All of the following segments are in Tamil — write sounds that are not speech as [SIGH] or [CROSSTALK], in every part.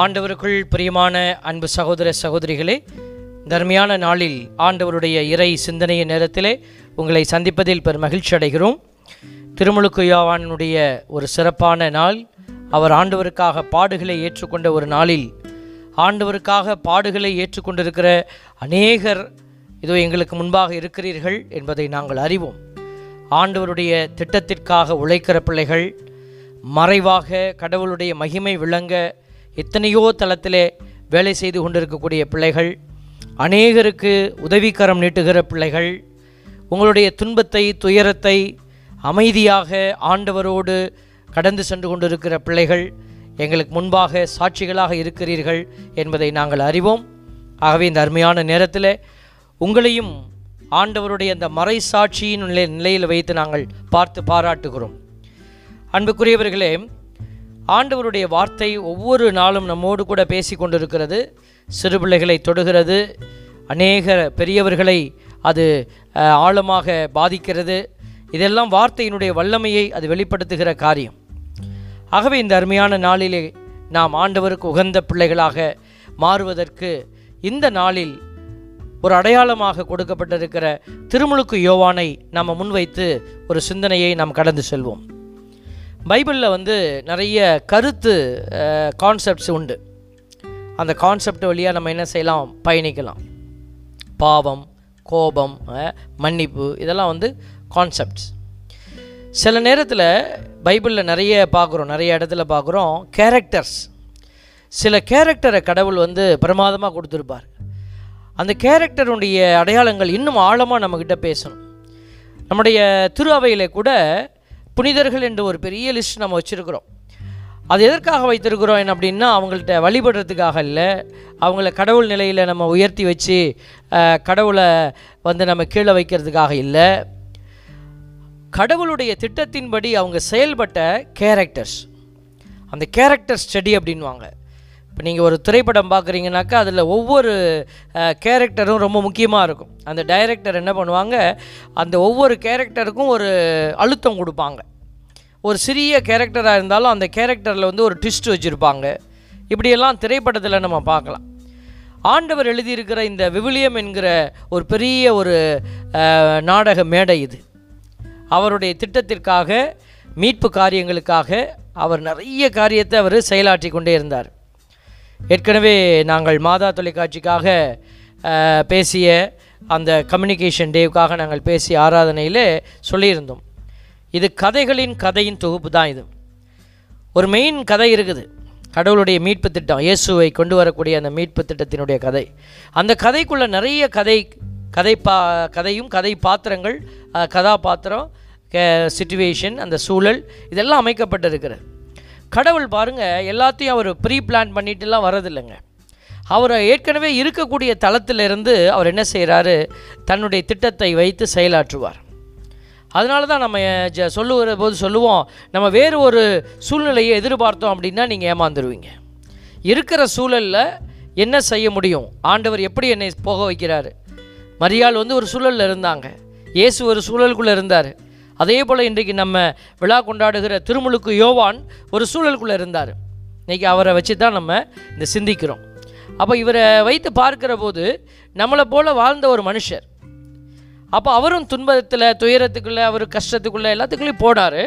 ஆண்டவருக்குள் பிரியமான அன்பு சகோதர சகோதரிகளே தர்மையான நாளில் ஆண்டவருடைய இறை சிந்தனைய நேரத்திலே உங்களை சந்திப்பதில் பெரும் மகிழ்ச்சி அடைகிறோம். திருமுழுக்கு யாவானுடைய ஒரு சிறப்பான நாள் அவர் ஆண்டவருக்காக பாடுகளை ஏற்றுக்கொண்ட ஒரு நாளில் ஆண்டவருக்காக பாடுகளை ஏற்றுக்கொண்டிருக்கிற அநேகர் இதோ எங்களுக்கு முன்பாக இருக்கிறீர்கள் என்பதை நாங்கள் அறிவோம். ஆண்டவருடைய திட்டத்திற்காக உழைக்கிற பிள்ளைகள் மறைவாக கடவுளுடைய மகிமை விளங்க எத்தனையோ தளத்திலே வேலை செய்து கொண்டிருக்கக்கூடிய பிள்ளைகள் அநேகருக்கு உதவிக்கரம் நீட்டுகிற பிள்ளைகள் உங்களுடைய துன்பத்தை துயரத்தை அமைதியாக ஆண்டவரோடு கடந்து சென்று கொண்டிருக்கிற பிள்ளைகள் எங்களுக்கு முன்பாக சாட்சிகளாக இருக்கிறீர்கள் என்பதை நாங்கள் அறிவோம். ஆகவே இந்த அருமையான நேரத்தில் உங்களையும் ஆண்டவருடைய அந்த மறை சாட்சியின் நிலையில் வைத்து நாங்கள் பார்த்து பாராட்டுகிறோம். அன்புக்குரியவர்களே ஆண்டவருடைய வார்த்தை ஒவ்வொரு நாளும் நம்மோடு கூட பேசி கொண்டிருக்கிறது. சிறு பிள்ளைகளை தொடுகிறது. அநேக பெரியவர்களை அது ஆழமாக பாதிக்கிறது. இதெல்லாம் வார்த்தையினுடைய வல்லமையை அது வெளிப்படுத்துகிற காரியம். ஆகவே இந்த அருமையான நாளிலே நாம் ஆண்டவருக்கு உகந்த பிள்ளைகளாக மாறுவதற்கு இந்த நாளில் ஒரு அடையாளமாக கொடுக்கப்பட்டிருக்கிற திருமுழுக்கு யோவானை நாம் முன்வைத்து ஒரு சிந்தனையை நாம் கடந்து செல்வோம். பைபிளில் வந்து நிறைய கருத்து கான்செப்ட்ஸ் உண்டு. அந்த கான்செப்ட் வழியாக நம்ம என்ன செய்யலாம்? பயணிக்கலாம். பாவம் கோபம் மன்னிப்பு இதெல்லாம் வந்து கான்செப்ட்ஸ் சில நேரத்தில் பைபிளில் நிறைய பார்க்குறோம் நிறைய இடத்துல பார்க்குறோம் கேரக்டர்ஸ் சில கேரக்டரை கடவுள் வந்து பிரமாதமாக கொடுத்துருப்பார். அந்த கேரக்டருடைய அடையாளங்கள் இன்னும் ஆழமாக நம்மக்கிட்ட பேசணும். நம்முடைய திரு அவையில் கூட புனிதர்கள் என்று ஒரு பெரிய லிஸ்ட் நம்ம வச்சுருக்கிறோம். அது எதற்காக வைத்திருக்கிறோம் என்ன அப்படின்னா அவங்கள்ட்ட வழிபடுறதுக்காக இல்லை. அவங்கள கடவுள் நிலையில் நம்ம உயர்த்தி வச்சு கடவுளை வந்து நம்ம கீழே வைக்கிறதுக்காக இல்லை. கடவுளுடைய திட்டத்தின்படி அவங்க செயல்பட்ட கேரக்டர்ஸ் அந்த கேரக்டர் ஸ்டடி அப்படின்வாங்க இப்போ நீங்கள் ஒரு திரைப்படம் பார்க்குறீங்கனாக்கா அதில் ஒவ்வொரு கேரக்டரும் ரொம்ப முக்கியமாக இருக்கும். அந்த டைரக்டர் என்ன பண்ணுவாங்க அந்த ஒவ்வொரு கேரக்டருக்கும் ஒரு அழுத்தம் கொடுப்பாங்க. ஒரு சிறிய கேரக்டராக இருந்தாலும் அந்த கேரக்டரில் வந்து ஒரு ட்விஸ்ட் வச்சுருப்பாங்க. இப்படியெல்லாம் திரைப்படத்தில் நம்ம பார்க்கலாம். ஆண்டவர் எழுதியிருக்கிற இந்த விவிலியம் என்கிற ஒரு பெரிய ஒரு நாடக மேடை இது. அவருடைய திட்டத்திற்காக மீட்பு காரியங்களுக்காக அவர் நிறைய காரியத்தை அவர் செயலாற்றி கொண்டே இருந்தார். ஏற்கனவே நாங்கள் மாதா தொலைக்காட்சிக்காக பேசிய அந்த கம்யூனிகேஷன் டேவுக்காக நாங்கள் பேசிய ஆராதனையில் சொல்லியிருந்தோம். இது கதைகளின் கதையின் தொகுப்பு தான் இது. ஒரு மெயின் கதை இருக்குது. கடவுளுடைய மீட்பு திட்டம் இயேசுவை கொண்டு வரக்கூடிய அந்த மீட்பு திட்டத்தினுடைய கதை. அந்த கதைக்குள்ளே நிறைய கதை கதை பா கதையும் கதை பாத்திரங்கள் கதாபாத்திரம் சுச்சுவேஷன் அந்த சூழல் இதெல்லாம் அமைக்கப்பட்டிருக்கிறது. கடவுள் பாருங்கள் எல்லாத்தையும் அவர் ப்ரீ பிளான் பண்ணிட்டுலாம் வரதில்லைங்க அவர் ஏற்கனவே இருக்கக்கூடிய தளத்திலிருந்து அவர் என்ன செய்கிறாரு தன்னுடைய திட்டத்தை வைத்து செயலாற்றுவார். அதனால தான் நம்ம ஜ சொல்லுகிற போது சொல்லுவோம் நம்ம வேறு ஒரு சூழ்நிலையை எதிர்பார்த்தோம் அப்படின்னா நீங்கள் ஏமாந்துருவீங்க. இருக்கிற சூழலில் என்ன செய்ய முடியும்? ஆண்டவர் எப்படி என்னை போக வைக்கிறாரு? மரியாள் வந்து ஒரு சூழலில் இருந்தாங்க. இயேசு ஒரு சூழலுக்குள்ளே இருந்தார். அதே போல் இன்றைக்கு நம்ம விழா கொண்டாடுகிற திருமுழுக்கு யோவான் ஒரு சூழலுக்குள்ளே இருந்தார். இன்றைக்கி அவரை வச்சு தான் நம்ம இந்த சிந்திக்கிறோம். அப்போ இவரை வைத்து பார்க்கிற போது நம்மளை போல் வாழ்ந்த ஒரு மனுஷர் அப்போ அவரும் துன்பத்தில் துயரத்துக்குள்ளே அவர் கஷ்டத்துக்குள்ளே எல்லாத்துக்குள்ளேயும் போனார்.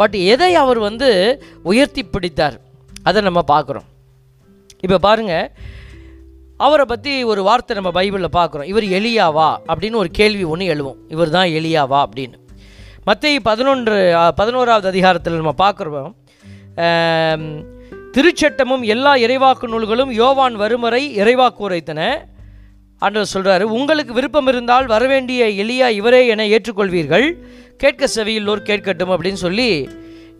பட் எதை அவர் வந்து உயர்த்தி பிடித்தார்? அதை நம்ம பார்க்குறோம். இப்போ பாருங்கள் அவரை பற்றி ஒரு வார்த்தை நம்ம பைபிளில் பார்க்குறோம். இவர் எலியாவா அப்படின்னு ஒரு கேள்வி ஒன்று எழுவோம். இவர் தான் எலியாவா அப்படின்னு. மற்ற பதினொன்று பதினோராவது அதிகாரத்தில் நம்ம பார்க்குறோம். திருச்சட்டமும் எல்லா இறைவாக்கு நூல்களும் யோவான் வரும் வரை இறைவாக்கு உரைத்தன. ஆண்டவர் சொல்கிறாரு உங்களுக்கு விருப்பம் இருந்தால் வரவேண்டிய எலியா இவரே என ஏற்றுக்கொள்வீர்கள். கேட்க செவியுள்ளோர் கேட்கட்டும் அப்படின்னு சொல்லி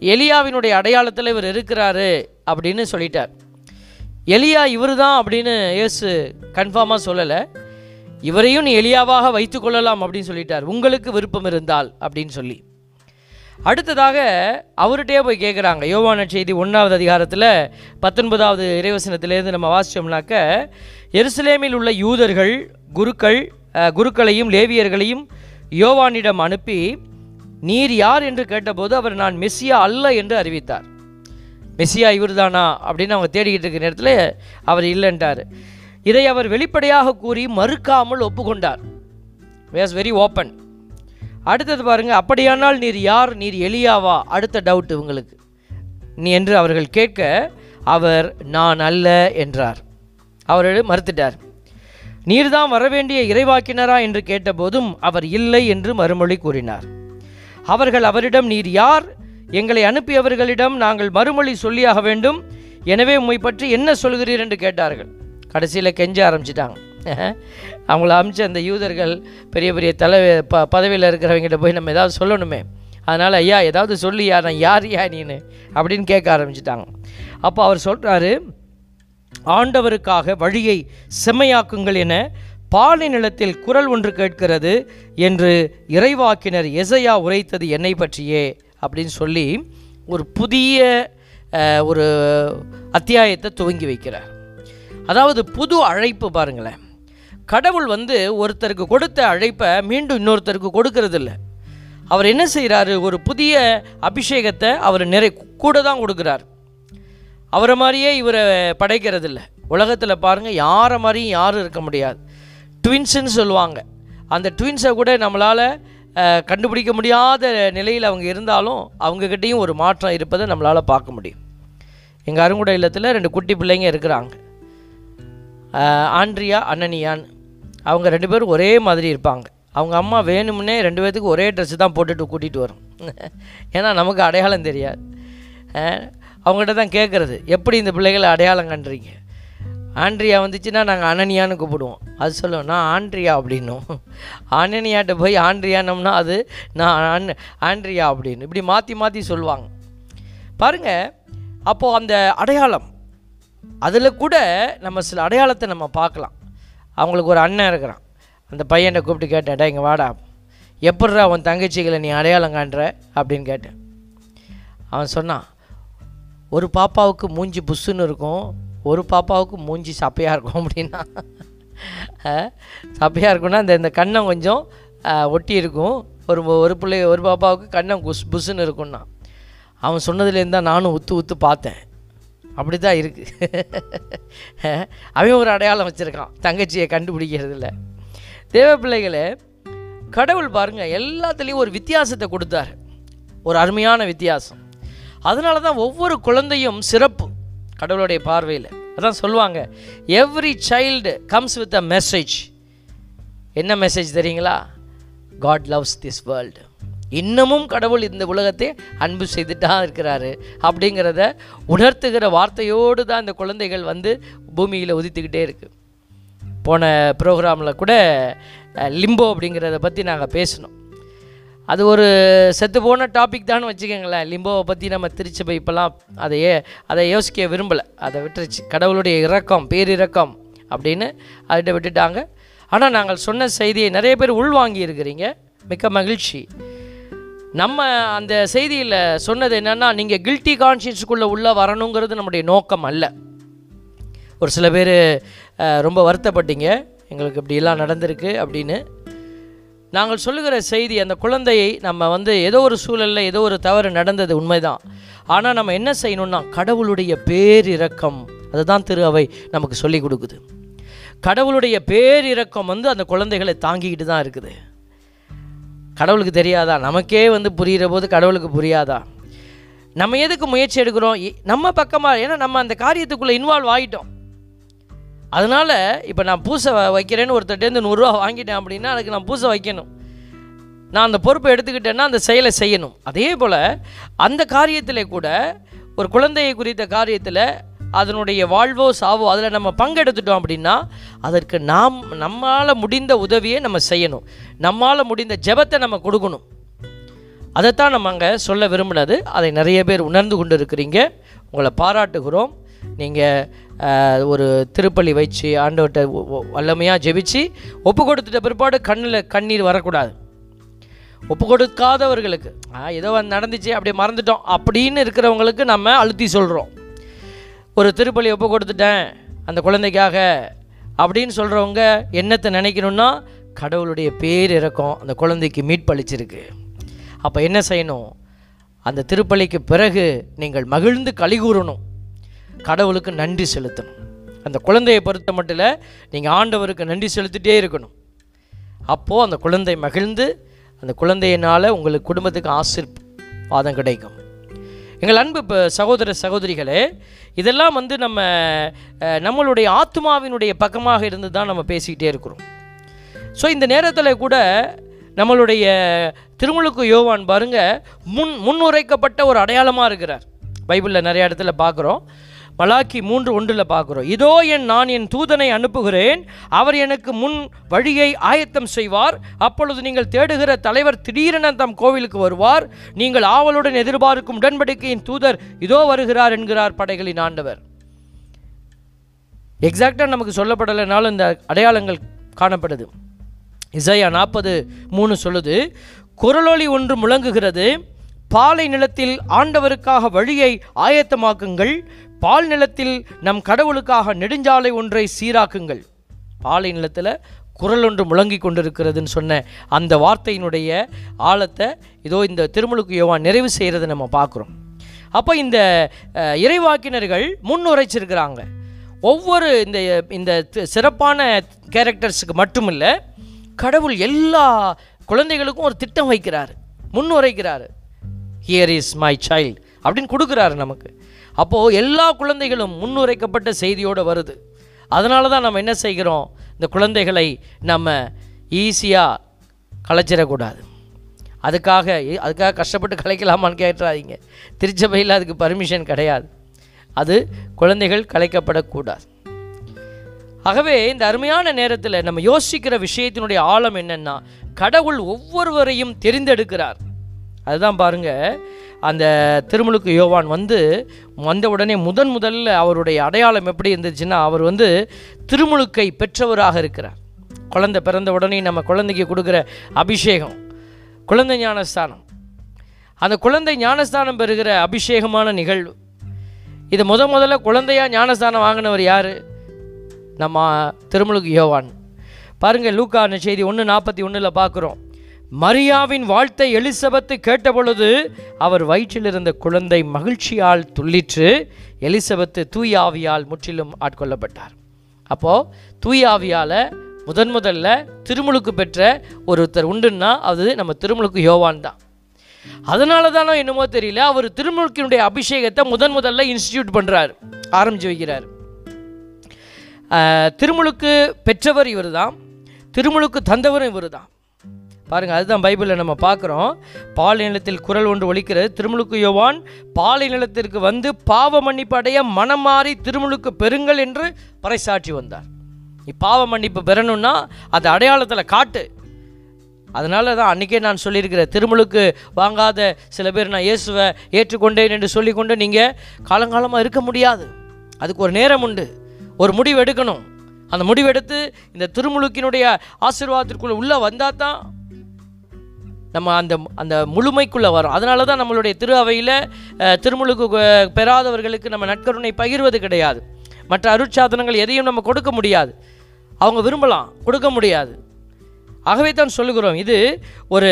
எலியாவினுடைய அடையாளத்தில் இவர் இருக்கிறாரு அப்படின்னு சொல்லிட்டார். எலியா இவர் தான் அப்படின்னு இயேசு கன்ஃபார்மாக சொல்லலை. இவரையும் நீ எலியாவாக வைத்துக்கொள்ளலாம் அப்படின்னு சொல்லிட்டார். உங்களுக்கு விருப்பம் இருந்தால் அப்படின்னு சொல்லி. அடுத்ததாக அவர்கிட்டயே போய் கேட்குறாங்க யோவான செய்தி ஒன்றாவது அதிகாரத்தில் பத்தொன்பதாவது இறைவசனத்திலேருந்து நம்ம வாசித்தோம்னாக்க எருசலேமில் உள்ள யூதர்கள் குருக்கள் குருக்களையும் லேவியர்களையும் யோவானிடம் அனுப்பி நீர் யார் என்று கேட்டபோது அவர் நான் மெஸ்ஸியா அல்ல என்று அறிவித்தார். மெஸ்ஸியா இவர்தானா? அப்படின்னு அவங்க தேடிக்கிட்டு இருக்கிற நேரத்தில் அவர் இல்லைன்றார் இதை அவர் வெளிப்படையாக கூறி மறுக்காமல் ஒப்புக்கொண்டார். வேஸ் வெரி ஓப்பன் அடுத்தது பாருங்கள் அப்படியானால் நீர் யார்? நீர் எளியாவா அடுத்த டவுட் இவங்களுக்கு. நீ என்று அவர்கள் கேட்க அவர் நான் அல்ல என்றார். அவர் மறுத்துட்டார். நீர்தான் வரவேண்டிய இறைவாக்கினரா? என்று கேட்டபோதும் அவர் இல்லை என்று மறுமொழி கூறினார். அவர்கள் அவரிடம் நீர் யார்? எங்களை அனுப்பியவர்களிடம் நாங்கள் மறுமொழி சொல்லியாக வேண்டும். எனவே உம்மை பற்றி என்ன சொல்கிறீர்? என்று கேட்டார்கள். கடைசியில் கெஞ்ச ஆரம்பிச்சிட்டாங்க. அவங்கள அமிச்ச அந்த யூதர்கள் பெரிய பெரிய தலை ப பதவியில் இருக்கிறவங்ககிட்ட போய் நம்ம ஏதாவது சொல்லணுமே. அதனால் ஐயா ஏதாவது சொல்லியா நான் யார் யா நீனு? அப்படின்னு கேட்க ஆரம்பிச்சிட்டாங்க. அப்போ அவர் சொல்கிறாரு ஆண்டவருக்காக வழியை செம்மையாக்குங்கள் என பாலை நிலத்தில் குரல் ஒன்று கேட்கிறது என்று இறைவாக்கினர் எசையா உரைத்தது என்னை பற்றியே அப்படின்னு சொல்லி ஒரு புதிய ஒரு அத்தியாயத்தை துவங்கி வைக்கிறார். அதாவது புது அழைப்பு பாருங்களேன். கடவுள் வந்து ஒருத்தருக்கு கொடுத்த அழைப்பை மீண்டும் இன்னொருத்தருக்கு கொடுக்கறது இல்லை அவர் என்ன செய்கிறாரு ஒரு புதிய அபிஷேகத்தை அவர் நிறை கூட தான் கொடுக்குறார். அவரை மாதிரியே இவரை படைக்கிறது இல்லை உலகத்தில் பாருங்கள் யாரை மாதிரியும் யாரும் இருக்க முடியாது. ட்வின்ஸுன்னு சொல்லுவாங்க. அந்த ட்வின்ஸை கூட நம்மளால் கண்டுபிடிக்க முடியாத நிலையில் அவங்க இருந்தாலும் அவங்கக்கிட்டேயும் ஒரு மாற்றம் இருப்பதை நம்மளால் பார்க்க முடியும். எங்கள் அருங்குட இல்லத்தில் ரெண்டு குட்டி பிள்ளைங்க இருக்கிறாங்க. ஆண்ட்ரியா அன்னனியான்னு. அவங்க ரெண்டு பேரும் ஒரே மாதிரி இருப்பாங்க. அவங்க அம்மா வேணும்னே ரெண்டு பேர்த்துக்கு ஒரே ட்ரெஸ்ஸு தான் போட்டுட்டு கூட்டிகிட்டு வரும். [LAUGHS] ஏன்னா நமக்கு அடையாளம் தெரியாது. அவங்ககிட்ட தான் கேட்குறது எப்படி இந்த பிள்ளைகளை அடையாளம் கண்டுறீங்க ஆண்ட்ரியா வந்துச்சுன்னா நாங்கள் அனனியான்னு கூப்பிடுவோம். அது சொல்லுவோம் நான் ஆண்ட்ரியா அப்படின்னும். [LAUGHS] அனனியாட்ட போய் ஆண்ட்ரியானம்னா அது நான் ஆன் ஆண்ட்ரியா அப்படின்னு. இப்படி மாற்றி மாற்றி சொல்லுவாங்க. பாருங்க அப்போது அந்த அடையாளம் அதில் கூட நம்ம சில அடையாளத்தை நம்ம பார்க்கலாம். அவங்களுக்கு ஒரு அண்ணன் இருக்கிறான். அந்த பையனை கூப்பிட்டு கேட்டேன் இங்கே வாடா. எப்பட்றா உன் தங்கச்சிகளை நீ அடையாளம் காண்ற? அப்படின்னு கேட்டேன். அவன் சொன்னான் ஒரு பாப்பாவுக்கு மூஞ்சி புஷ்ஷுன்னு இருக்கும் ஒரு பாப்பாவுக்கு மூஞ்சி சப்பையாக இருக்கும் அப்படின்னா. சப்பையாக இருக்கும்னா இந்த இந்த கண்ணம் கொஞ்சம் ஒட்டி இருக்கும். ஒரு ஒரு பிள்ளை ஒரு பாப்பாவுக்கு கண்ணம் குஸ் புஷ்ஷுன்னு இருக்கும்னா. அவன் சொன்னதுலேருந்து தான் நானும் உத்து உத்து பார்த்தேன். அப்படி தான் இருக்குது அவன் ஒரு அடையாளம் வச்சுருக்கான். தங்கச்சியை கண்டுபிடிக்கிறதில்ல தேவ பிள்ளைகளே கடவுள் பாருங்கள் எல்லாத்துலேயும் ஒரு வித்தியாசத்தை கொடுத்தாரு. ஒரு அருமையான வித்தியாசம். அதனால தான் ஒவ்வொரு குழந்தையும் சிறப்பு கடவுளுடைய பார்வையில். அதான் சொல்லுவாங்க every child comes with a message என்ன மெசேஜ் தெரியுங்களா? காட் லவ்ஸ் திஸ் வேர்ல்டு இன்னமும் கடவுள் இந்த உலகத்தை அன்பு செய்துட்டா இருக்கிறாரு அப்படிங்கிறத உணர்த்துகிற வார்த்தையோடு தான் இந்த குழந்தைகள் வந்து பூமியில் உதித்துக்கிட்டே இருக்குது போன ப்ரோக்ராமில் கூட லிம்போ அப்படிங்கிறத பற்றி நாங்கள் பேசினோம். அது ஒரு செத்து போன டாபிக் தான் வச்சுக்கோங்களேன். லிம்போவை பற்றி நம்ம திருச்சி போய் இப்போலாம் அதையே அதை யோசிக்க விரும்பலை. அதை விட்டுருச்சு. கடவுளுடைய இறக்கம் பேரிறக்கம் அப்படின்னு அதை விட்டுட்டாங்க. ஆனால் நாங்கள் சொன்ன செய்தியை நிறைய பேர் உள்வாங்கி இருக்கிறீங்க மிக்க மகிழ்ச்சி. நம்ம அந்த செய்தியில் சொன்னது என்னென்னா நீங்கள் கில்ட்டி கான்ஷியன்ஸுக்குள்ளே உள்ளே வரணுங்கிறது நம்முடைய நோக்கம் அல்ல. ஒரு சில பேர் ரொம்ப வருத்தப்பட்டீங்க. எங்களுக்கு இப்படியெல்லாம் நடந்திருக்கு அப்படின்னு. நாங்கள் சொல்லுகிற செய்தி அந்த குழந்தையை நம்ம வந்து ஏதோ ஒரு சூழலில் ஏதோ ஒரு தவறு நடந்தது உண்மைதான். ஆனால் நம்ம என்ன செய்யணும்னா கடவுளுடைய பேரிரக்கம் அதுதான் திரு அவை நமக்கு சொல்லி கொடுக்குது. கடவுளுடைய பேரிரக்கம் வந்து அந்த குழந்தைகளை தாங்கிக்கிட்டு தான் இருக்குது. கடவுளுக்கு தெரியாதா? நமக்கே வந்து புரிகிற போது கடவுளுக்கு புரியாதா? நம்ம எதுக்கு முயற்சி எடுக்கிறோம்? இ- நம்ம பக்கமாக ஏன்னா நம்ம அந்த காரியத்துக்குள்ளே இன்வால்வ் ஆகிட்டோம் அதனால் இப்போ நான் பூசை வ- வைக்கிறேன்னு ஒருத்தட்டேருந்து நூறுரூவா வாங்கிட்டேன் அப்படின்னா அதுக்கு நான் பூசை வைக்கணும். நான் அந்த பொறுப்பை எடுத்துக்கிட்டேன்னா அந்த செயலை செய்யணும். அதே போல் அந்த காரியத்தில் கூட ஒரு குழந்தையை குறித்த காரியத்தில் அதனுடைய வாழ்வோ சாவோ அதில் நம்ம பங்கெடுத்துட்டோம் அப்படின்னா அதற்கு நாம் நம்மால் முடிந்த உதவியை நம்ம செய்யணும். நம்மால் முடிந்த ஜெபத்தை நம்ம கொடுக்கணும். அதைத்தான் நம்ம அங்கே சொல்ல விரும்பினது. அதை நிறைய பேர் உணர்ந்து கொண்டு இருக்கிறீங்க உங்களை பாராட்டுகிறோம். நீங்கள் ஒரு திருப்பள்ளி வச்சு ஆண்டவர்கிட்ட வல்லமையாக ஜெபிச்சு ஒப்பு கொடுத்துட்ட பிற்பாடு கண்ணில் கண்ணீர் வரக்கூடாது. ஒப்பு கொடுக்காதவர்களுக்கு ஏதோ வந்து நடந்துச்சு அப்படியே மறந்துட்டோம் அப்படின்னு இருக்கிறவங்களுக்கு நம்ம அழுத்தி சொல்கிறோம் ஒரு திருப்பலி ஒப்பு கொடுத்துட்டேன் அந்த குழந்தைக்காக அப்படின்னு சொல்கிறவங்க என்னத்தை நினைக்கணும்னா கடவுளுடைய பேர் இறக்கம் அந்த குழந்தைக்கு மீட்பளிச்சிருக்கு. அப்போ என்ன செய்யணும்? அந்த திருப்பலிக்கு பிறகு நீங்கள் மகிழ்ந்து கலிகூறணும் கடவுளுக்கு நன்றி செலுத்தணும். அந்த குழந்தையை பொறுத்த மட்டும் நீங்கள் ஆண்டவருக்கு நன்றி செலுத்திட்டே இருக்கணும். அப்போது அந்த குழந்தை மகிழ்ந்து அந்த குழந்தையினால் உங்களுக்கு குடும்பத்துக்கு ஆசீர்வாதம் கிடைக்கும். எங்கள் அன்பு இப்போ சகோதர சகோதரிகளே இதெல்லாம் வந்து நம்ம நம்மளுடைய ஆத்மாவினுடைய பக்கமாக இருந்து தான் நம்ம பேசிக்கிட்டே இருக்கிறோம். ஸோ இந்த நேரத்தில் கூட நம்மளுடைய திருமுழுக்கு யோவான் பாருங்க முன் முன்னுரைக்கப்பட்ட ஒரு அடையாளமாக இருக்கிறார். பைபிளில் நிறைய இடத்துல பார்க்குறோம். மலாக்கி மூன்று ஒன்றில் பார்க்குறோம். இதோ என் நான் என் தூதனை அனுப்புகிறேன். அவர் எனக்கு முன் வழியை ஆயத்தம் செய்வார். அப்பொழுது நீங்கள் தேடுகிற தலைவர் திடீரென தம் கோவிலுக்கு வருவார். நீங்கள் ஆவலுடன் எதிர்பார்க்கும் உடன்படிக்கையின் தூதர் இதோ வருகிறார் என்கிறார் படைகளின் ஆண்டவர். எக்ஸாக்டாக நமக்கு சொல்லப்படலைனாலும் இந்த அடையாளங்கள் காணப்படுது. இசையா நாற்பது மூணு சொல்லுது குரலொலி ஒன்று முழங்குகிறது. பாலை நிலத்தில் ஆண்டவருக்காக வழியை ஆயத்தமாக்குங்கள். பால் நிலத்தில் நம் கடவுளுக்காக நெடுஞ்சாலை ஒன்றை சீராக்குங்கள். பாலை நிலத்தில் குரல் ஒன்று முழங்கி கொண்டிருக்கிறதுன்னு சொன்ன அந்த வார்த்தையினுடைய ஆழத்தை இதோ இந்த திருமுழுக்கு யோவான் நிறைவு செய்கிறத நம்ம பார்க்குறோம். அப்போ இந்த இறைவாக்கினர்கள் முன்னுரைச்சிருக்கிறாங்க. ஒவ்வொரு இந்த இந்த சிறப்பான கேரக்டர்ஸுக்கு மட்டுமில்லை கடவுள் எல்லா குழந்தைகளுக்கும் ஒரு திட்டம் வைக்கிறார் முன்னுரைக்கிறார். ஹியர் இஸ் மை சைல்டு அப்படின்னு கொடுக்குறாரு நமக்கு. அப்போது எல்லா குழந்தைகளும் முன்னுரைக்கப்பட்ட செய்தியோடு வருது. அதனால தான் நம்ம என்ன செய்கிறோம்? இந்த குழந்தைகளை நம்ம ஈஸியாக கலைச்சிடக்கூடாது. அதுக்காக அதுக்காக கஷ்டப்பட்டு கலைக்கலாமான்னு கேட்டுறாதீங்க. திருச்சபையில் அதுக்கு பர்மிஷன் கிடையாது. அது குழந்தைகள் கலைக்கப்படக்கூடாது. ஆகவே இந்த அருமையான நேரத்தில் நம்ம யோசிக்கிற விஷயத்தினுடைய ஆழம் என்னென்னா கடவுள் ஒவ்வொருவரையும் தெரிந்தெடுக்கிறார். அதுதான் பாருங்க அந்த திருமுழுக்கு யோவான் வந்து வந்த உடனே முதன் முதல்ல அவருடைய அடையாளம் எப்படி இருந்துச்சுன்னா அவர் வந்து திருமுழுக்கை பெற்றவராக இருக்கிறார். குழந்தை பிறந்த உடனே நம்ம குழந்தைக்கு கொடுக்குற அபிஷேகம் குழந்தை ஞானஸ்தானம். அந்த குழந்தை ஞானஸ்தானம் பெறுகிற அபிஷேகமான நிகழ்வு. இது முத முதல்ல குழந்தையா ஞானஸ்தானம் வாங்கினவர் யார்? நம்ம திருமுழுக்கு யோவான். பாருங்கள் லூக்கான செய்தி ஒன்று நாற்பத்தி ஒன்றில் பார்க்குறோம். மரியாவின் வாழ்த்தை எலிசபெத்து கேட்டபொழுது அவர் வயிற்றில் இருந்த குழந்தை மகிழ்ச்சியால் துள்ளிற்று. எலிசபெத்து தூயாவியால் முற்றிலும் ஆட்கொள்ளப்பட்டார். அப்போது தூயாவியால் முதன் முதல்ல திருமுழுக்கு பெற்ற ஒருத்தர் உண்டுன்னா அது நம்ம திருமுழுக்கு யோவான் தான். அதனால தானோ என்னமோ தெரியல அவர் திருமுழுக்கினுடைய அபிஷேகத்தை முதன் முதல்ல இன்ஸ்டிடியூட் பண்ணுறாரு ஆரம்பிச்சு வைக்கிறார். திருமுழுக்கு பெற்றவர் இவர் தான் திருமுழுக்கு தந்தவரும் இவர் தான் பாருங்கள் அதுதான் பைபிளில் நம்ம பார்க்குறோம். பாலை நிலத்தில் குரல் ஒன்று ஒழிக்கிறது திருமுழுக்கு யோவான் பாலை நிலத்திற்கு வந்து பாவ மன்னிப்பு அடைய மனம் மாறி திருமுழுக்கு பெறுங்கள் என்று பறைசாற்றி வந்தார். நீ பாவ மன்னிப்பு பெறணும்னா அது அடையாளத்தில் காட்டு. அதனால தான் அன்றைக்கே நான் சொல்லியிருக்கிறேன் திருமுழுக்கு வாங்காத சில பேர் நான் இயேசுவை ஏற்றுக்கொண்டேன் என்று சொல்லிக்கொண்டு நீங்கள் காலங்காலமாக இருக்க முடியாது. அதுக்கு ஒரு நேரம் உண்டு. ஒரு முடிவு எடுக்கணும். அந்த முடிவெடுத்து இந்த திருமுழுக்கினுடைய ஆசீர்வாதத்திற்குள்ளே உள்ளே வந்தால் தான் நம்ம அந்த அந்த முழுமைக்குள்ளே வரும் அதனால தான் நம்மளுடைய திரு அவையில் திருமுழுக்கு பெறாதவர்களுக்கு நம்ம நட்கருணை பகிர்வது கிடையாது. மற்ற அருட்சாதனங்கள் எதையும் நம்ம கொடுக்க முடியாது. அவங்க விரும்பலாம் கொடுக்க முடியாது. ஆகவே தான் சொல்லுகிறோம் இது ஒரு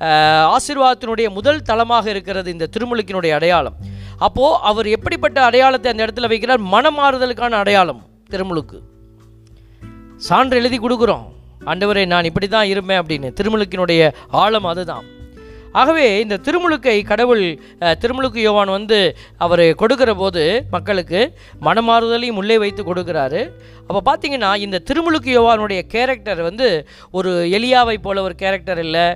அஹ், ஆசீர்வாதத்தினுடைய முதல் தளமாக இருக்கிறது இந்த திருமுழுக்கினுடைய அடையாளம். அப்போது அவர் எப்படிப்பட்ட அடையாளத்தை அந்த இடத்துல வைக்கிறார்? மனமாறுதலுக்கான அடையாளம் திருமுழுக்கு. சான்று எழுதி கொடுக்குறோம். ஆண்டவரே நான் இப்படி தான் இருப்பேன் அப்படின்னு. திருமுழுக்கினுடைய ஆழம் அதுதான். ஆகவே இந்த திருமுழுக்கை கடவுள் திருமுழுக்கு யோவான் வந்து அவர் கொடுக்கிற போது மக்களுக்கு மனமாறுதலையும் உள்ளே வைத்து கொடுக்குறாரு. அப்போ பார்த்தீங்கன்னா இந்த திருமுழுக்கு யோவானுடைய கேரக்டர் வந்து ஒரு எலியாவை போல ஒரு கேரக்டர் இல்லை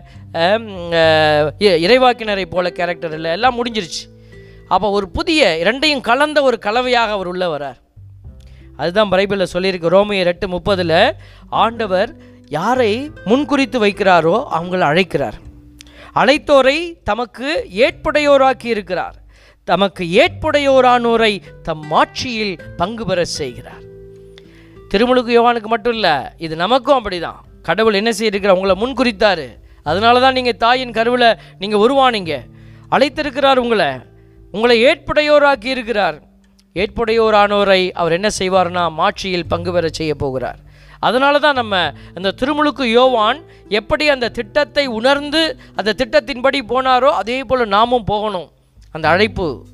இறைவாக்கினரை போல கேரக்டர் இல்லை எல்லாம் முடிஞ்சிருச்சு. அப்போ ஒரு புதிய இரண்டையும் கலந்த ஒரு கலவையாக அவர் உள்ளே வரார் அதுதான் பைபிளில் சொல்லியிருக்கு ரோமையர் எட்டு முப்பதில் ஆண்டவர் யாரை முன்குறித்து வைக்கிறாரோ அவங்களை அழைக்கிறார். அழைத்தோரை தமக்கு ஏற்புடையோராக்கி இருக்கிறார். தமக்கு ஏற்புடையோரானோரை தம் மாட்சியில் பங்கு பெற செய்கிறார். திருமுழுக்கு யோவானுக்கு மட்டும் இல்லை இது நமக்கும் அப்படிதான். கடவுள் என்ன செய்யிருக்கிறார் உங்களை முன்குறித்தாரு. அதனால தான் நீங்கள் தாயின் கருவில் நீங்கள் உருவானீங்க. அழைத்திருக்கிறார் உங்களை. உங்களை ஏற்புடையோராக்கி இருக்கிறார். ஏற்புடையோரானோரை அவர் என்ன செய்வார்னா மாட்சியில் பங்கு பெற செய்ய போகிறார். அதனால தான் நம்ம அந்த திருமுழுக்கு யோவான் எப்படி அந்த திட்டத்தை உணர்ந்து அந்த திட்டத்தின்படி போனாரோ அதே போல் நாமும் போகணும். அந்த அழைப்பு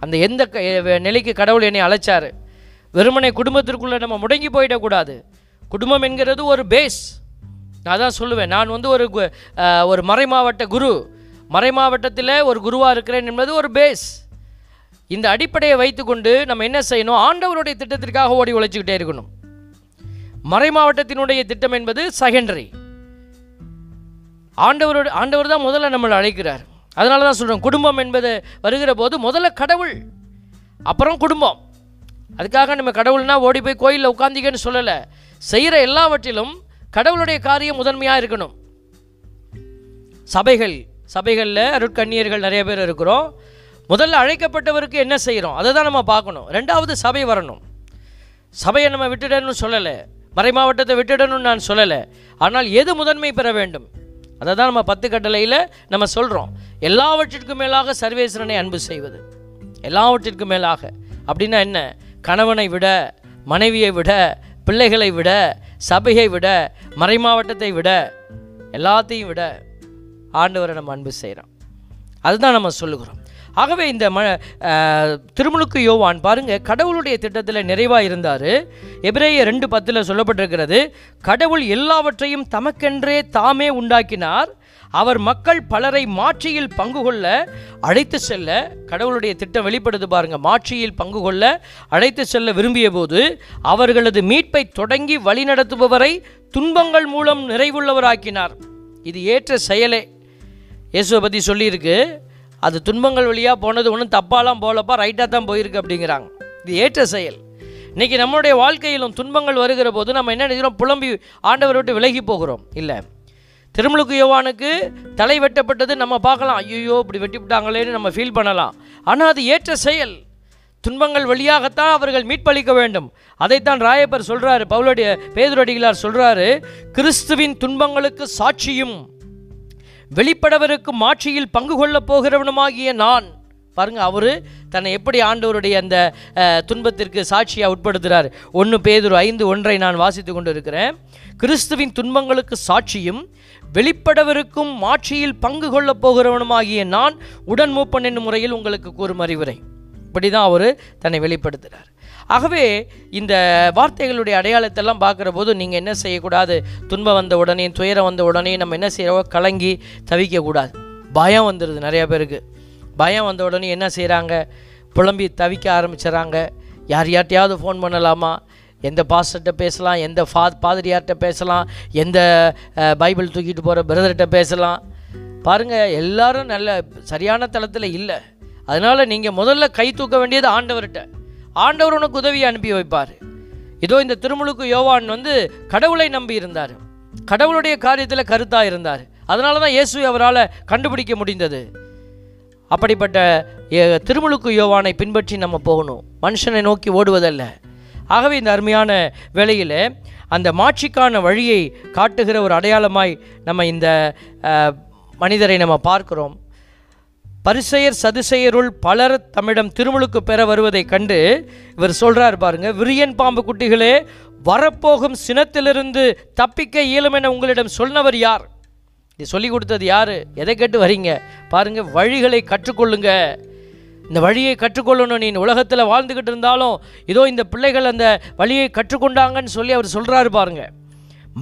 அந்த எந்த க- நிலைக்கு கடவுள் என்னை அழைச்சாரு? வெறுமனை குடும்பத்திற்குள்ளே நம்ம முடங்கி போயிடக்கூடாது. குடும்பம் என்கிறது ஒரு பேஸ் நான் தான் சொல்லுவேன். நான் வந்து ஒரு கு- ஒரு மறைமாவட்ட குரு. மறைமாவட்டத்தில் ஒரு குருவாக இருக்கிறேன் என்பது ஒரு பேஸ் இந்த அடிப்படையை வைத்துக்கொண்டு நம்ம என்ன செய்யணும்? ஆண்டவருடைய திட்டத்திற்காக ஓடி உழைச்சிக்கிட்டே இருக்கணும். மறை மாவட்டத்தினுடைய திட்டம் என்பது செகண்டரி. ஆண்டவரோட ஆண்டவர் தான் முதல்ல நம்மளை அழைக்கிறார். அதனால தான் சொல்கிறோம் குடும்பம் என்பது வருகிற போது முதல்ல கடவுள் அப்புறம் குடும்பம். அதுக்காக நம்ம கடவுள்னா ஓடி போய் கோயிலில் உட்காந்திக்கன்னு சொல்லலை. செய்கிற எல்லாவற்றிலும் கடவுளுடைய காரியம் முதன்மையாக இருக்கணும். சபைகள் சபைகளில் அருட்கண்ணியர்கள் நிறைய பேர் இருக்கிறோம். முதல்ல அழைக்கப்பட்டவருக்கு என்ன செய்கிறோம் அதை தான் நம்ம பார்க்கணும். ரெண்டாவது சபை வரணும். சபையை நம்ம விட்டுடணும்னு சொல்லலை. மறைமாவட்டத்தை விட்டுடணும்னு நான் சொல்லலை. ஆனால் எது முதன்மை பெற வேண்டும்? அதை தான் நம்ம பத்து கட்டளையில் நம்ம சொல்கிறோம் எல்லாவற்றிற்கும் மேலாக சர்வேஸ்வரனை அன்பு செய்வது. எல்லாவற்றிற்கும் மேலாக. அப்படின்னா என்ன? கணவனை விட மனைவியை விட பிள்ளைகளை விட சபையை விட மறைமாவட்டத்தை விட எல்லாத்தையும் விட ஆண்டவரை நம்ம அன்பு செய்கிறோம் அதுதான் நம்ம சொல்லுகிறோம். ஆகவே இந்த ம திருமுழுக்கு யோவான் பாருங்க கடவுளுடைய திட்டத்தில் நிறைவாக இருந்தார். எபிரேய ரெண்டு பத்தில் சொல்லப்பட்டிருக்கிறது கடவுள் எல்லாவற்றையும் தமக்கென்றே தாமே உண்டாக்கினார். அவர் மக்கள் பலரை மாட்சியில் பங்கு கொள்ள அழைத்து செல்ல கடவுளுடைய திட்டம் வெளிப்படுது பாருங்க மாட்சியில் பங்கு கொள்ள அழைத்து செல்ல விரும்பிய போது அவர்களது மீட்பை தொடங்கி வழிநடத்துபவரை துன்பங்கள் மூலம் நிறைவுள்ளவராக்கினார். இது ஏற்ற செயலே. இயேசுவை பற்றி சொல்லியிருக்கு அது துன்பங்கள் வழியாக போனது ஒன்றும் தப்பாலாம் போகலப்பா ரைட்டாக தான் போயிருக்கு அப்படிங்கிறாங்க. இது ஏற்ற செயல். இன்றைக்கி நம்மளுடைய வாழ்க்கையிலும் துன்பங்கள் வருகிற போது நம்ம என்ன நினைக்கிறோம்? புலம்பி ஆண்டவரை விட்டு விலகி போகிறோம். இல்லை. திருமுழுக்கு யோவானுக்கு தலை வெட்டப்பட்டது நம்ம பார்க்கலாம். ஐயோ இப்படி வெட்டி விட்டாங்களேன்னு நம்ம ஃபீல் பண்ணலாம். ஆனால் அது ஏற்ற செயல். துன்பங்கள் வழியாகத்தான் அவர்கள் மீட்பளிக்க வேண்டும். அதைத்தான் ராயப்பர் சொல்கிறாரு பவுலடிய பேதுரடிகளார் சொல்கிறாரு கிறிஸ்துவின் துன்பங்களுக்கு சாட்சியும் வெளிப்படவருக்கு மாட்சியில் பங்கு கொள்ளப் போகிறவனுமாகிய நான். பாருங்க அவரு தன்னை எப்படி ஆண்டவருடைய அந்த துன்பத்திற்கு சாட்சியாக உட்படுத்துகிறார் ஒன்று பேதொரு ஐந்து ஒன்றை நான் வாசித்து கொண்டு இருக்கிறேன் கிறிஸ்துவின் துன்பங்களுக்கு சாட்சியும் வெளிப்படவருக்கும் மாட்சியில் பங்கு கொள்ளப் போகிறவனுமாகிய நான் உடன் மூப்பன் என்னும் முறையில் உங்களுக்கு கூறும் அறிவுரை. இப்படி தான் அவர் தன்னை வெளிப்படுத்துகிறார் ஆகவே இந்த வார்த்தைகளுடைய அடையாளத்தெல்லாம் பார்க்குற போது நீங்கள் என்ன செய்யக்கூடாது? துன்பம் வந்த உடனே துயரம் வந்த உடனே நம்ம என்ன செய்கிறோம் கலங்கி தவிக்கக்கூடாது. பயம் வந்துடுது நிறையா பேருக்கு. பயம் வந்த உடனே என்ன செய்கிறாங்க புலம்பி தவிக்க ஆரம்பிச்சிடறாங்க யார் யார்ட்டையாவது ஃபோன் பண்ணலாமா? எந்த பாஸ்டர்கிட்ட பேசலாம்? எந்த ஃபா பாதிரியார்கிட்ட பேசலாம்? எந்த பைபிள் தூக்கிட்டு போகிற பிரதர்கிட்ட பேசலாம்? பாருங்கள் எல்லாரும் நல்ல சரியான தளத்தில் இல்லை. அதனால் நீங்கள் முதல்ல கை தூக்க வேண்டியது ஆண்டவர்கிட்ட ஆண்டவர் உனக்கு உதவியை அனுப்பி வைப்பார். இதோ இந்த திருமுழுக்கு யோவான் வந்து கடவுளை நம்பி இருந்தார். கடவுளுடைய காரியத்தில் கருத்தாக இருந்தார். அதனால தான் இயேசு அவரால் கண்டுபிடிக்க முடிந்தது. அப்படிப்பட்ட திருமுழுக்கு யோவானை பின்பற்றி நம்ம போகணும். மனுஷனை நோக்கி ஓடுவதல்ல. ஆகவே இந்த அருமையான வேளையில் அந்த மாட்சிக்கான வழியை காட்டுகிற ஒரு அடையாளமாய் நம்ம இந்த மனிதரை நம்ம பார்க்கிறோம். பரிசெயர் சதுசெயருள் பலர் தம்மிடம் திருமுழுக்கு பெற வருவதைக் கண்டு இவர் சொல்கிறார் பாருங்க விரியன் பாம்பு குட்டிகளே வரப்போகும் சினத்திலிருந்து தப்பிக்க இயலும் என உங்களிடம் சொன்னவர் யார்? இது சொல்லி கொடுத்தது யார்? எதை கேட்டு வரீங்க? பாருங்க வழிகளை கற்றுக்கொள்ளுங்க. இந்த வழியை கற்றுக்கொள்ளணும். நீ உலகத்தில் வாழ்ந்துக்கிட்டு இருந்தாலும் இதோ இந்த பிள்ளைகள் அந்த வழியை கற்றுக்கொண்டாங்கன்னு சொல்லி அவர் சொல்கிறாரு பாருங்க.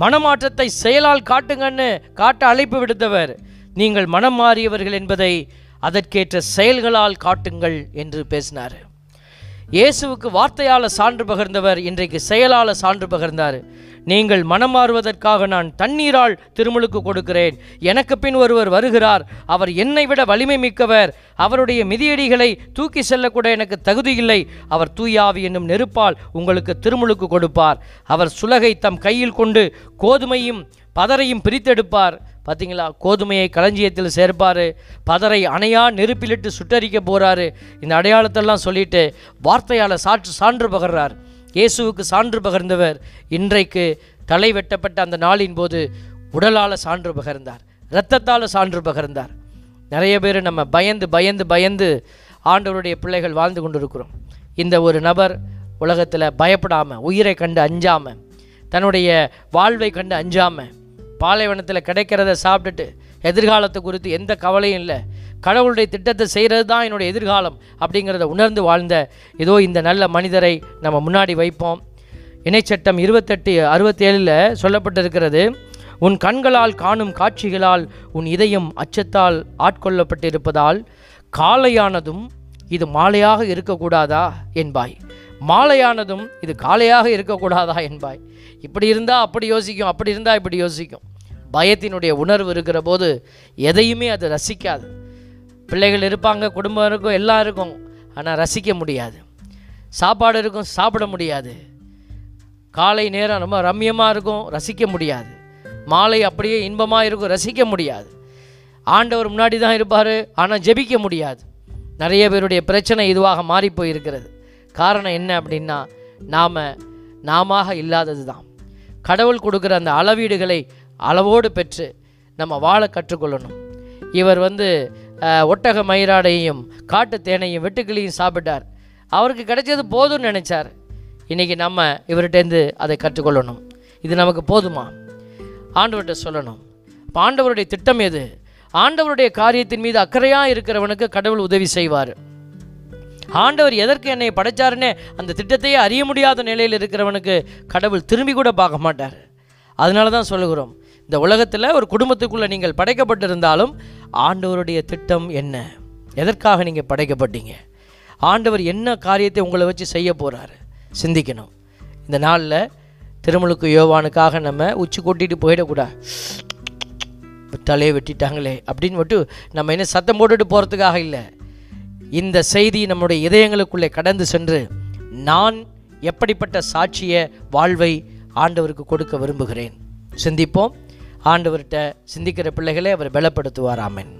மனமாற்றத்தை செயலால் காட்டுங்கன்னு காட்ட அழைப்பு விடுத்தவர். நீங்கள் மனம் மாறியவர்கள் என்பதை அதற்கேற்ற செயல்களால் காட்டுங்கள் என்று பேசினார். இயேசுவுக்கு வார்த்தையால் சான்று பகர்ந்தவர் இன்றைக்கு செயலால் சான்று பகர்ந்தார். நீங்கள் மனம் மாறுவதற்காக நான் தண்ணீரால் திருமுழுக்கு கொடுக்கிறேன். எனக்கு பின் ஒருவர் வருகிறார். அவர் என்னை விட வலிமை மிக்கவர். அவருடைய மிதியடிகளை தூக்கி செல்லக்கூட எனக்கு தகுதியில்லை அவர் தூயாவி என்னும் நெருப்பால் உங்களுக்கு திருமுழுக்கு கொடுப்பார். அவர் சுலகை தம் கையில் கொண்டு கோதுமையும் பதரையும் பிரித்தெடுப்பார். பார்த்தீங்களா கோதுமையை களஞ்சியத்தில் சேர்ப்பார். பதரை அணையா நெருப்பிலிட்டு சுட்டரிக்க போகிறாரு இந்த அடையாளத்தெல்லாம் சொல்லிட்டு வார்த்தையால் சாற்று சான்று பகர்றார். இயேசுவுக்கு சான்று பகர்ந்தவர் இன்றைக்கு தலை வெட்டப்பட்ட அந்த நாளின் போது உடலால் சான்று பகர்ந்தார். இரத்தத்தால் சான்று பகர்ந்தார். நிறைய பேர் நம்ம பயந்து பயந்து பயந்து ஆண்டவருடைய பிள்ளைகள் வாழ்ந்து கொண்டிருக்கிறோம். இந்த ஒரு நபர் உலகத்தில் பயப்படாமல் உயிரை கண்டு அஞ்சாமல் தன்னுடைய வாழ்வை கண்டு அஞ்சாமல் பாலைவனத்தில் கிடைக்கிறத சாப்பிட்டுட்டு எதிர்காலத்தை குறித்து எந்த கவலையும் இல்லை. கடவுளுடைய திட்டத்தை செய்கிறது தான் என்னுடைய எதிர்காலம் அப்படிங்கிறத உணர்ந்து வாழ்ந்த ஏதோ இந்த நல்ல மனிதரை நம்ம முன்னாடி வைப்போம். இணைச்சட்டம் இருபத்தெட்டு அறுபத்தேழில் சொல்லப்பட்டிருக்கிறது உன் கண்களால் காணும் காட்சிகளால் உன் இதயம் அச்சத்தால் ஆட்கொள்ளப்பட்டிருப்பதால் காலையானதும் இது மாலையாக இருக்கக்கூடாதா? என்பாய். மாலையானதும் இது காலையாக இருக்கக்கூடாதா என்பாய். இப்படி இருந்தால் அப்படி யோசிக்கும் அப்படி இருந்தால் இப்படி யோசிக்கும். பயத்தினுடைய உணர்வு இருக்கிற போது எதையுமே அது ரசிக்காது. பிள்ளைகள் இருப்பாங்க குடும்பம் இருக்கும் எல்லாம் இருக்கும். ஆனால் ரசிக்க முடியாது. சாப்பாடு இருக்கும் சாப்பிட முடியாது. காலை நேரம் ரொம்ப ரம்யமாக இருக்கும் ரசிக்க முடியாது. மாலை அப்படியே இன்பமாக இருக்கும் ரசிக்க முடியாது. ஆண்டவர் முன்னாடி தான் இருப்பார் ஆனால் ஜெபிக்க முடியாது. நிறைய பேருடைய பிரச்சனை இதுவாக மாறி போயிருக்கிறது. காரணம் என்ன அப்படின்னா நாம் நாம இல்லாதது தான் கடவுள் கொடுக்குற அந்த அளவீடுகளை அளவோடு பெற்று நம்ம வாழ கற்றுக்கொள்ளணும். இவர் வந்து ஒட்டக மயிராடையும் காட்டு தேனையும் வெட்டுக்கிளியும் சாப்பிட்டார். அவருக்கு கிடைச்சது போதும்னு நினைச்சார். இன்றைக்கி நம்ம இவர்கிட்டேருந்து அதை கற்றுக்கொள்ளணும். இது நமக்கு போதுமா? ஆண்டவர்கிட்ட சொல்லணும். இப்போ ஆண்டவருடைய திட்டம் எது? ஆண்டவருடைய காரியத்தின் மீது அக்கறையாக இருக்கிறவனுக்கு கடவுள் உதவி செய்வார். ஆண்டவர் எதற்கு என்னை படைச்சாருன்னே அந்த திட்டத்தையே அறிய முடியாத நிலையில் இருக்கிறவனுக்கு கடவுள் திரும்பி கூட பார்க்க மாட்டார். அதனால தான் சொல்லுகிறோம். இந்த உலகத்தில் ஒரு குடும்பத்துக்குள்ளே நீங்கள் படைக்கப்பட்டிருந்தாலும் ஆண்டவருடைய திட்டம் என்ன? எதற்காக நீங்கள் படைக்கப்பட்டீங்க? ஆண்டவர் என்ன காரியத்தை உங்களை வச்சு செய்ய போகிறாரு சிந்திக்கணும். இந்த நாளில் திருமலுக்கு யோவானுக்காக நம்ம உச்சி கொட்டிட்டு போயிடக்கூடாது தலையை வெட்டிட்டாங்களே அப்படின்னு மட்டும் நம்ம என்ன சத்தம் போட்டுட்டு போகிறதுக்காக இல்லை. இந்த செய்தி நம்முடைய இதயங்களுக்குள்ளே கடந்து சென்று நான் எப்படிப்பட்ட சாட்சிய வாழ்வை ஆண்டவருக்கு கொடுக்க விரும்புகிறேன். சிந்திப்போம். ஆண்டவர்கிட்ட சிந்திக்கிற பிள்ளைகளை அவர் பலப்படுத்துவார். ஆமென்.